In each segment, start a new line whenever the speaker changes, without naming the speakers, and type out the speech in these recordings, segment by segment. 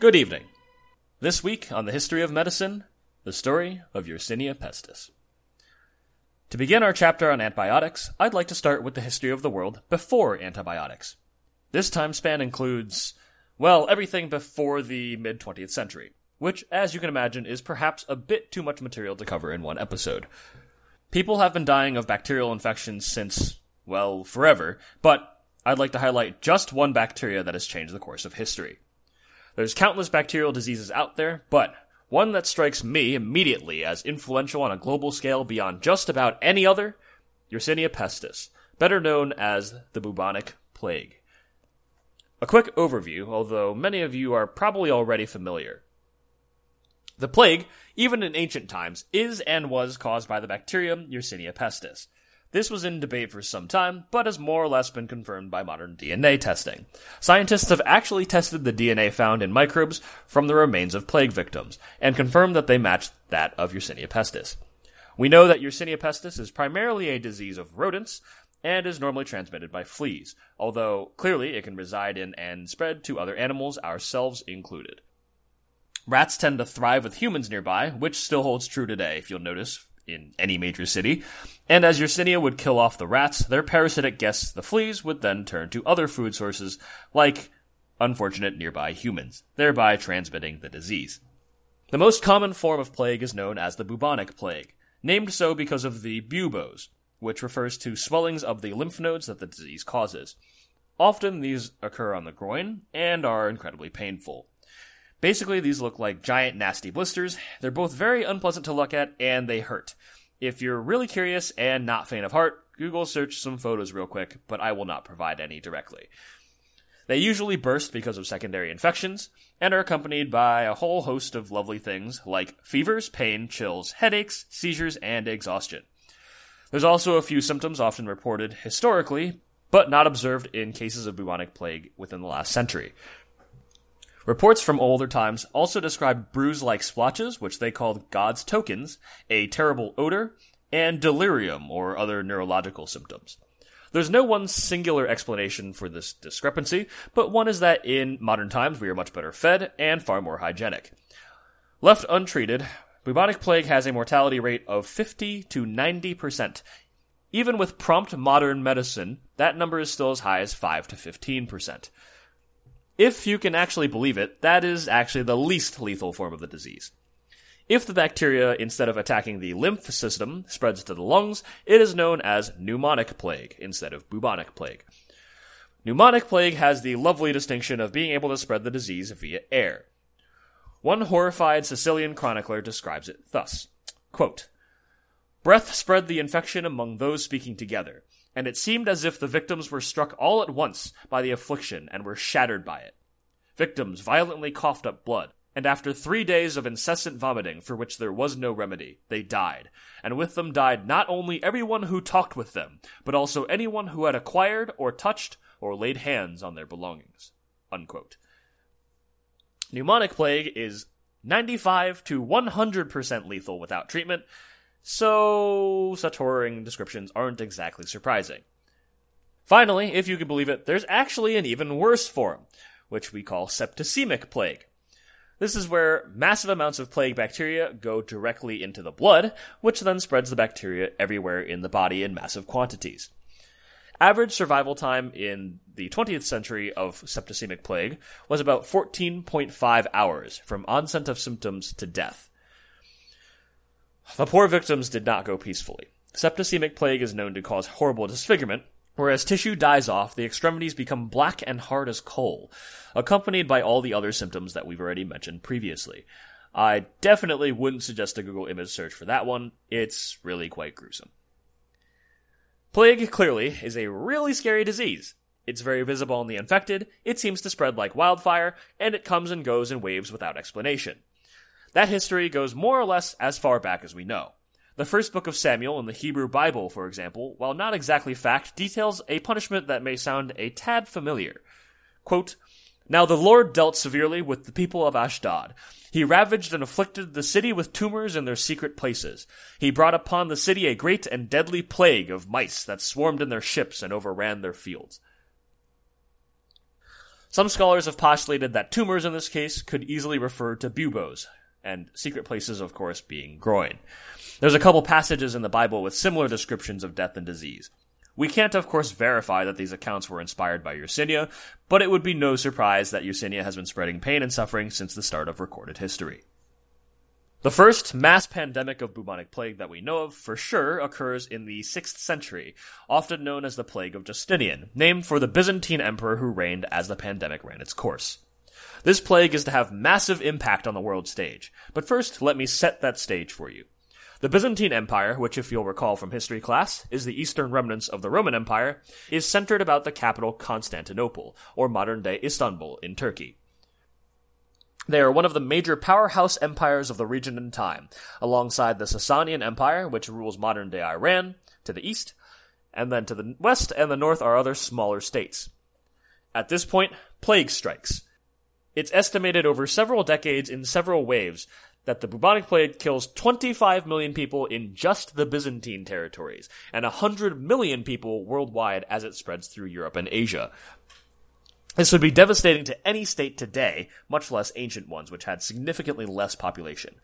Good evening. This week on the history of medicine, the story of Yersinia pestis. To begin our chapter on antibiotics, I'd like to start with the history of the world before antibiotics. This time span includes, well, everything before the mid 20th century, which, as you can imagine, is perhaps a bit too much material to cover in one episode. People have been dying of bacterial infections since, well, forever, but I'd like to highlight just one bacteria that has changed the course of history. There's countless bacterial diseases out there, but one that strikes me immediately as influential on a global scale beyond just about any other, Yersinia pestis, better known as the bubonic plague. A quick overview, although many of you are probably already familiar. The plague, even in ancient times, is and was caused by the bacterium Yersinia pestis. This was in debate for some time, but has more or less been confirmed by modern DNA testing. Scientists have actually tested the DNA found in microbes from the remains of plague victims, and confirmed that they match that of Yersinia pestis. We know that Yersinia pestis is primarily a disease of rodents, and is normally transmitted by fleas, although clearly it can reside in and spread to other animals, ourselves included. Rats tend to thrive with humans nearby, which still holds true today, if you'll notice, in any major city. And as Yersinia would kill off the rats, their parasitic guests, the fleas, would then turn to other food sources, like unfortunate nearby humans, thereby transmitting the disease. The most common form of plague is known as the bubonic plague, named so because of the buboes, which refers to swellings of the lymph nodes that the disease causes. Often these occur on the groin and are incredibly painful. Basically, these look like giant nasty blisters. They're both very unpleasant to look at and they hurt. If you're really curious and not faint of heart, Google search some photos real quick, but I will not provide any directly. They usually burst because of secondary infections and are accompanied by a whole host of lovely things like fevers, pain, chills, headaches, seizures, and exhaustion. There's also a few symptoms often reported historically, but not observed in cases of bubonic plague within the last century. Reports from older times also describe bruise like splotches, which they called God's tokens, a terrible odor, and delirium or other neurological symptoms. There's no one singular explanation for this discrepancy, but one is that in modern times we are much better fed and far more hygienic. Left untreated, Bubonic plague has a mortality rate of 50 to 90%. Even with prompt modern medicine, that number is still as high as 5 to 15%. If you can actually believe it, that is actually the least lethal form of the disease. If the bacteria, instead of attacking the lymph system, spreads to the lungs, it is known as pneumonic plague instead of bubonic plague. Pneumonic plague has the lovely distinction of being able to spread the disease via air. One horrified Sicilian chronicler describes it thus quote, Breath spread the infection among those speaking together, and it seemed as if the victims were struck all at once by the affliction and were shattered by it. Victims violently coughed up blood, and after three days of incessant vomiting for which there was no remedy, they died, and with them died not only everyone who talked with them, but also anyone who had acquired or touched or laid hands on their belongings. Unquote. Pneumonic plague is 95 to 100% lethal without treatment, so such descriptions aren't exactly surprising. Finally, if you can believe it, there's actually an even worse form, which we call septicemic plague. This is where massive amounts of plague bacteria go directly into the blood, which then spreads the bacteria everywhere in the body in massive quantities. Average survival time in the 20th century of septicemic plague was about 14.5 hours from onset of symptoms to death. The poor victims did not go peacefully. Septicemic plague is known to cause horrible disfigurement, whereas tissue dies off, the extremities become black and hard as coal, accompanied by all the other symptoms that we've already mentioned previously. I definitely wouldn't suggest a Google image search for that one. It's really quite gruesome. Plague, clearly, is a really scary disease. It's very visible in the infected, it seems to spread like wildfire, and it comes and goes in waves without explanation. That history goes more or less as far back as we know. The first book of Samuel in the Hebrew Bible, for example, while not exactly fact, details a punishment that may sound a tad familiar. Quote, now the Lord dealt severely with the people of Ashdod. He ravaged and afflicted the city with tumors in their secret places. He brought upon the city a great and deadly plague of mice that swarmed in their ships and overran their fields. Some scholars have postulated that tumors in this case could easily refer to buboes, and secret places, of course, being groin. There's a couple passages in the Bible with similar descriptions of death and disease. We can't, of course, verify that these accounts were inspired by Yersinia, but it would be no surprise that Yersinia has been spreading pain and suffering since the start of recorded history. The first mass pandemic of bubonic plague that we know of for sure occurs in the 6th century, often known as the Plague of Justinian, named for the Byzantine emperor who reigned as the pandemic ran its course. This plague is to have massive impact on the world stage, but first let me set that stage for you. The Byzantine Empire, which if you'll recall from history class, is the eastern remnants of the Roman Empire, is centered about the capital Constantinople, or modern-day Istanbul in Turkey. They are one of the major powerhouse empires of the region and time, alongside the Sasanian Empire, which rules modern day Iran, to the east, and then to the west and the north are other smaller states. At this point, plague strikes. It's estimated over several decades in several waves that the bubonic plague kills 25 million people in just the Byzantine territories, and 100 million people worldwide as it spreads through Europe and Asia. This would be devastating to any state today, much less ancient ones, which had significantly less population.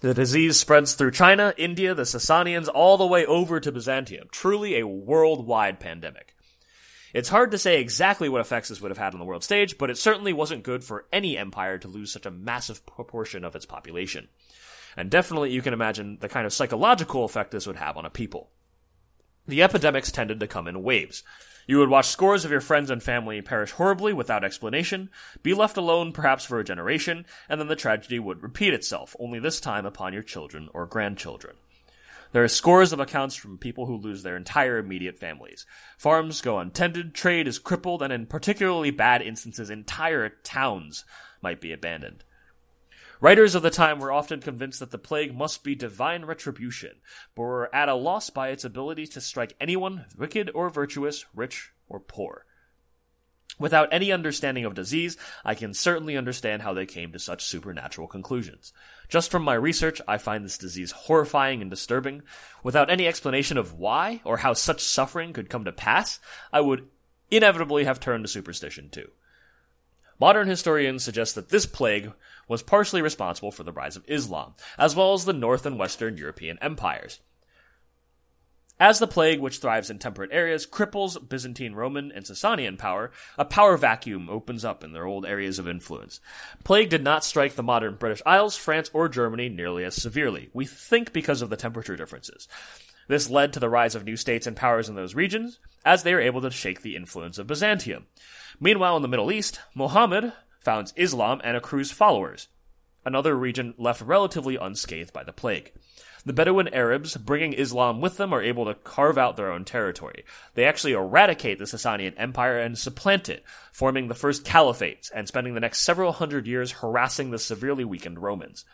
The disease spreads through China, India, the Sasanians, all the way over to Byzantium. Truly a worldwide pandemic. It's hard to say exactly what effects this would have had on the world stage, but it certainly wasn't good for any empire to lose such a massive proportion of its population. And definitely you can imagine the kind of psychological effect this would have on a people. The epidemics tended to come in waves. You would watch scores of your friends and family perish horribly without explanation, be left alone perhaps for a generation, and then the tragedy would repeat itself, only this time upon your children or grandchildren. There are scores of accounts from people who lose their entire immediate families. Farms go untended, trade is crippled, and in particularly bad instances, entire towns might be abandoned. Writers of the time were often convinced that the plague must be divine retribution, but were at a loss by its ability to strike anyone, wicked or virtuous, rich or poor. Without any understanding of disease, I can certainly understand how they came to such supernatural conclusions. Just from my research, I find this disease horrifying and disturbing. Without any explanation of why or how such suffering could come to pass, I would inevitably have turned to superstition too. Modern historians suggest that this plague was partially responsible for the rise of Islam, as well as the North and Western European empires. As the plague, which thrives in temperate areas, cripples Byzantine, Roman, and Sasanian power, a power vacuum opens up in their old areas of influence. Plague did not strike the modern British Isles, France, or Germany nearly as severely. We think because of the temperature differences. This led to the rise of new states and powers in those regions, as they were able to shake the influence of Byzantium. Meanwhile, in the Middle East, Muhammad founds Islam and accrues followers. Another region left relatively unscathed by the plague. The Bedouin Arabs, bringing Islam with them, are able to carve out their own territory. They actually eradicate the Sasanian Empire and supplant it, forming the first caliphate and spending the next several hundred years harassing the severely weakened Romans.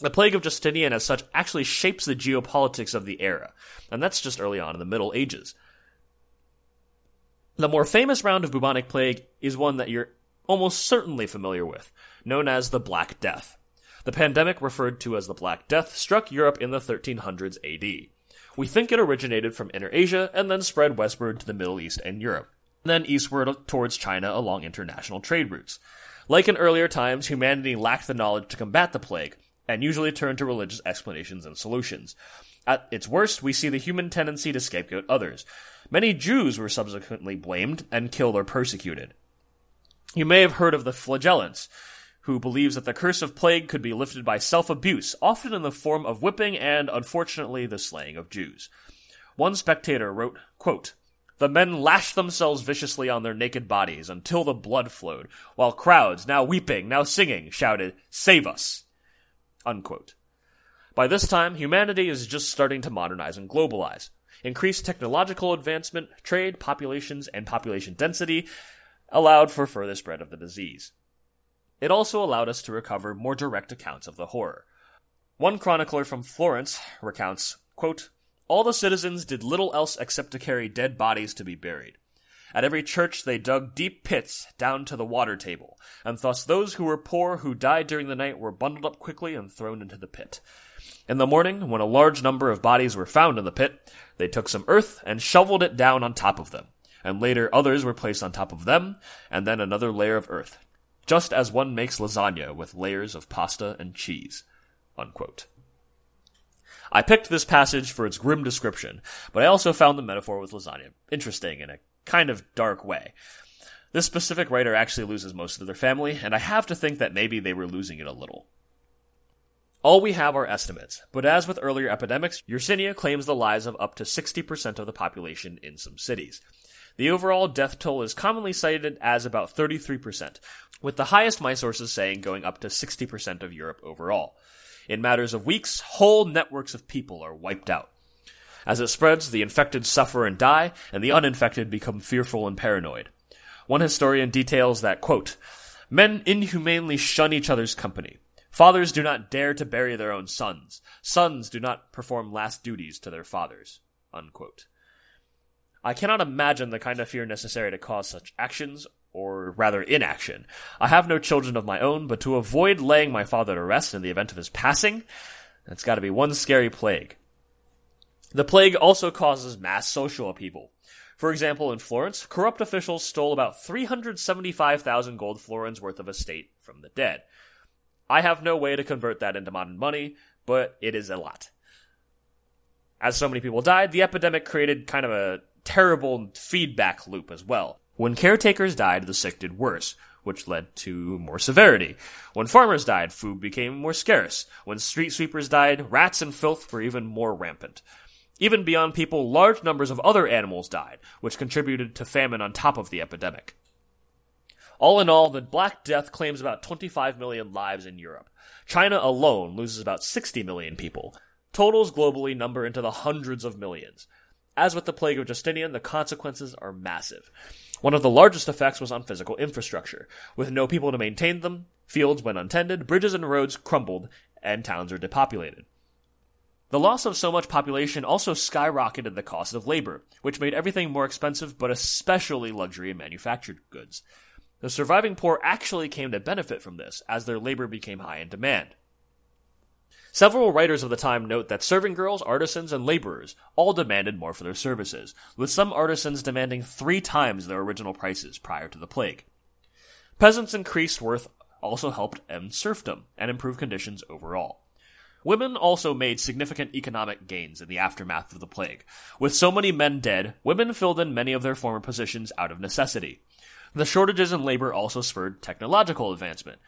The plague of Justinian, as such, actually shapes the geopolitics of the era, and that's just early on in the Middle Ages. The more famous round of bubonic plague is one that you're almost certainly familiar with, known as the Black Death. The pandemic, referred to as the Black Death, struck Europe in the 1300s AD. We think it originated from Inner Asia and then spread westward to the Middle East and Europe, then eastward towards China along international trade routes. Like in earlier times, humanity lacked the knowledge to combat the plague, and usually turned to religious explanations and solutions. At its worst, we see the human tendency to scapegoat others. Many Jews were subsequently blamed and killed or persecuted. You may have heard of the flagellants, who believes that the curse of plague could be lifted by self-abuse, often in the form of whipping and, unfortunately, the slaying of Jews. One spectator wrote, quote, the men lashed themselves viciously on their naked bodies until the blood flowed, while crowds, now weeping, now singing, shouted, Save us! Unquote. By this time, humanity is just starting to modernize and globalize. Increased technological advancement, trade, populations, and population density allowed for further spread of the disease. It also allowed us to recover more direct accounts of the horror. One chronicler from Florence recounts, quote, All the citizens did little else except to carry dead bodies to be buried. At every church they dug deep pits down to the water table, and thus those who were poor who died during the night were bundled up quickly and thrown into the pit. In the morning, when a large number of bodies were found in the pit, they took some earth and shoveled it down on top of them. and later others were placed on top of them, and then another layer of earth, just as one makes lasagna with layers of pasta and cheese. Unquote. I picked this passage for its grim description, but I also found the metaphor with lasagna interesting in a kind of dark way. This specific writer actually loses most of their family, and I have to think that maybe they were losing it a little. All we have are estimates, but as with earlier epidemics, Yersinia claims the lives of up to 60% of the population in some cities. The overall death toll is commonly cited as about 33%, with the highest my sources saying going up to 60% of Europe overall. In matters of weeks, whole networks of people are wiped out. As it spreads, the infected suffer and die, and the uninfected become fearful and paranoid. One historian details that, quote, Men inhumanely shun each other's company. Fathers do not dare to bury their own sons. Sons do not perform last duties to their fathers. Unquote. I cannot imagine the kind of fear necessary to cause such actions, or rather inaction. I have no children of my own, but to avoid laying my father to rest in the event of his passing, that's gotta be one scary plague. The plague also causes mass social upheaval. For example, in Florence, corrupt officials stole about 375,000 gold florins worth of estate from the dead. I have no way to convert that into modern money, but it is a lot. As so many people died, the epidemic created kind of a terrible feedback loop as well. When caretakers died, the sick did worse, which led to more severity. When farmers died, food became more scarce. When street sweepers died, rats and filth were even more rampant. Even beyond people, large numbers of other animals died, which contributed to famine on top of the epidemic. All in all, the Black Death claims about 25 million lives in Europe. China alone loses about 60 million people. Totals globally number into the hundreds of millions. As with the plague of Justinian, the consequences are massive. One of the largest effects was on physical infrastructure. With no people to maintain them, fields went untended, bridges and roads crumbled, and towns are depopulated. The loss of so much population also skyrocketed the cost of labor, which made everything more expensive, but especially luxury and manufactured goods. The surviving poor actually came to benefit from this, as their labor became high in demand. Several writers of the time note that serving girls, artisans, and laborers all demanded more for their services, with some artisans demanding three times their original prices prior to the plague. Peasants' increased worth also helped end serfdom and improve conditions overall. Women also made significant economic gains in the aftermath of the plague. With so many men dead, women filled in many of their former positions out of necessity. The shortages in labor also spurred technological advancement.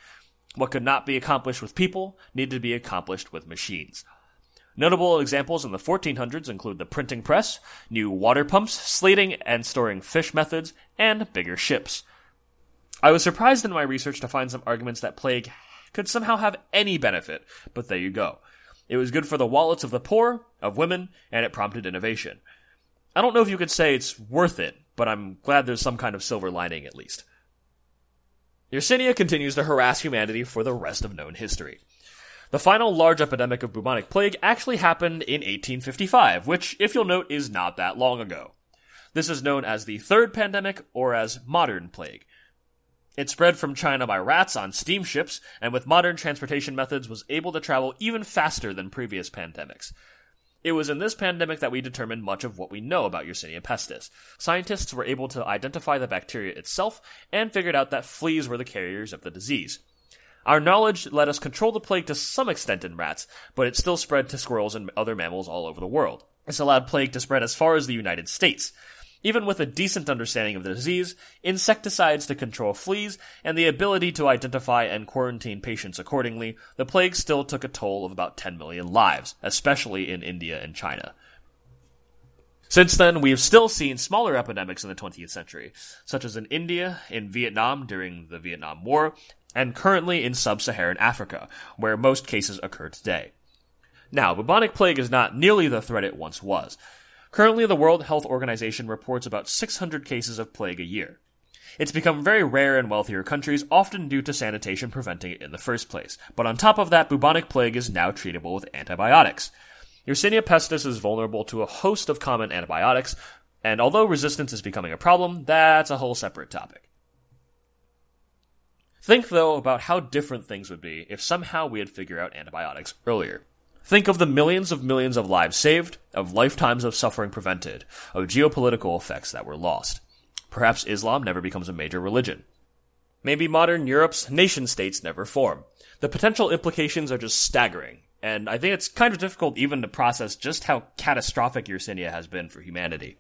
What could not be accomplished with people needed to be accomplished with machines. Notable examples in the 1400s include the printing press, new water pumps, slating and storing fish methods, and bigger ships. I was surprised in my research to find some arguments that plague could somehow have any benefit, but there you go. It was good for the wallets of the poor, of women, and it prompted innovation. I don't know if you could say it's worth it, but I'm glad there's some kind of silver lining at least. Yersinia continues to harass humanity for the rest of known history. The final large epidemic of bubonic plague actually happened in 1855, which, if you'll note, is not that long ago. This is known as the third pandemic or as modern plague. It spread from China by rats on steamships, and with modern transportation methods was able to travel even faster than previous pandemics. It was in this pandemic that we determined much of what we know about Yersinia pestis. Scientists were able to identify the bacteria itself and figured out that fleas were the carriers of the disease. Our knowledge let us control the plague to some extent in rats, but it still spread to squirrels and other mammals all over the world. This allowed plague to spread as far as the United States. Even with a decent understanding of the disease, insecticides to control fleas, and the ability to identify and quarantine patients accordingly, the plague still took a toll of about 10 million lives, especially in India and China. Since then, we have still seen smaller epidemics in the 20th century, such as in India, in Vietnam during the Vietnam War, and currently in sub-Saharan Africa, where most cases occur today. Now, bubonic plague is not nearly the threat it once was. Currently, the World Health Organization reports about 600 cases of plague a year. It's become very rare in wealthier countries, often due to sanitation preventing it in the first place. But on top of that, bubonic plague is now treatable with antibiotics. Yersinia pestis is vulnerable to a host of common antibiotics, and although resistance is becoming a problem, that's a whole separate topic. Think, though, about how different things would be if somehow we had figured out antibiotics earlier. Think of the millions of millions of lives saved, of lifetimes of suffering prevented, of geopolitical effects that were lost. Perhaps Islam never becomes a major religion. Maybe modern Europe's nation states never form. The potential implications are just staggering, and I think it's kind of difficult even to process just how catastrophic Yersinia has been for humanity.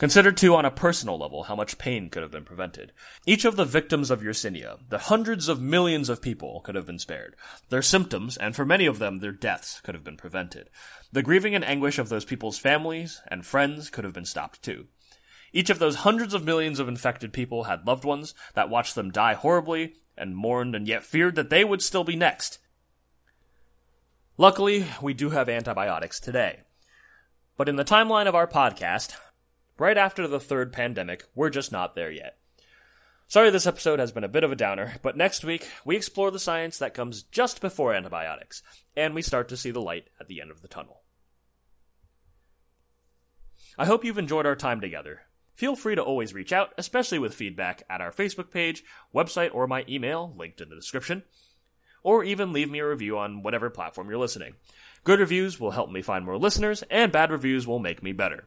Consider too on a personal level how much pain could have been prevented. Each of the victims of Yersinia, the hundreds of millions of people, could have been spared. Their symptoms, and for many of them, their deaths, could have been prevented. The grieving and anguish of those people's families and friends could have been stopped too. Each of those hundreds of millions of infected people had loved ones that watched them die horribly and mourned and yet feared that they would still be next. Luckily, we do have antibiotics today. But in the timeline of our podcast, right after the third pandemic, we're just not there yet. Sorry this episode has been a bit of a downer, but next week we explore the science that comes just before antibiotics, and we start to see the light at the end of the tunnel. I hope you've enjoyed our time together. Feel free to always reach out, especially with feedback, at our Facebook page, website, or my email, linked in the description. Or even leave me a review on whatever platform you're listening. Good reviews will help me find more listeners, and bad reviews will make me better.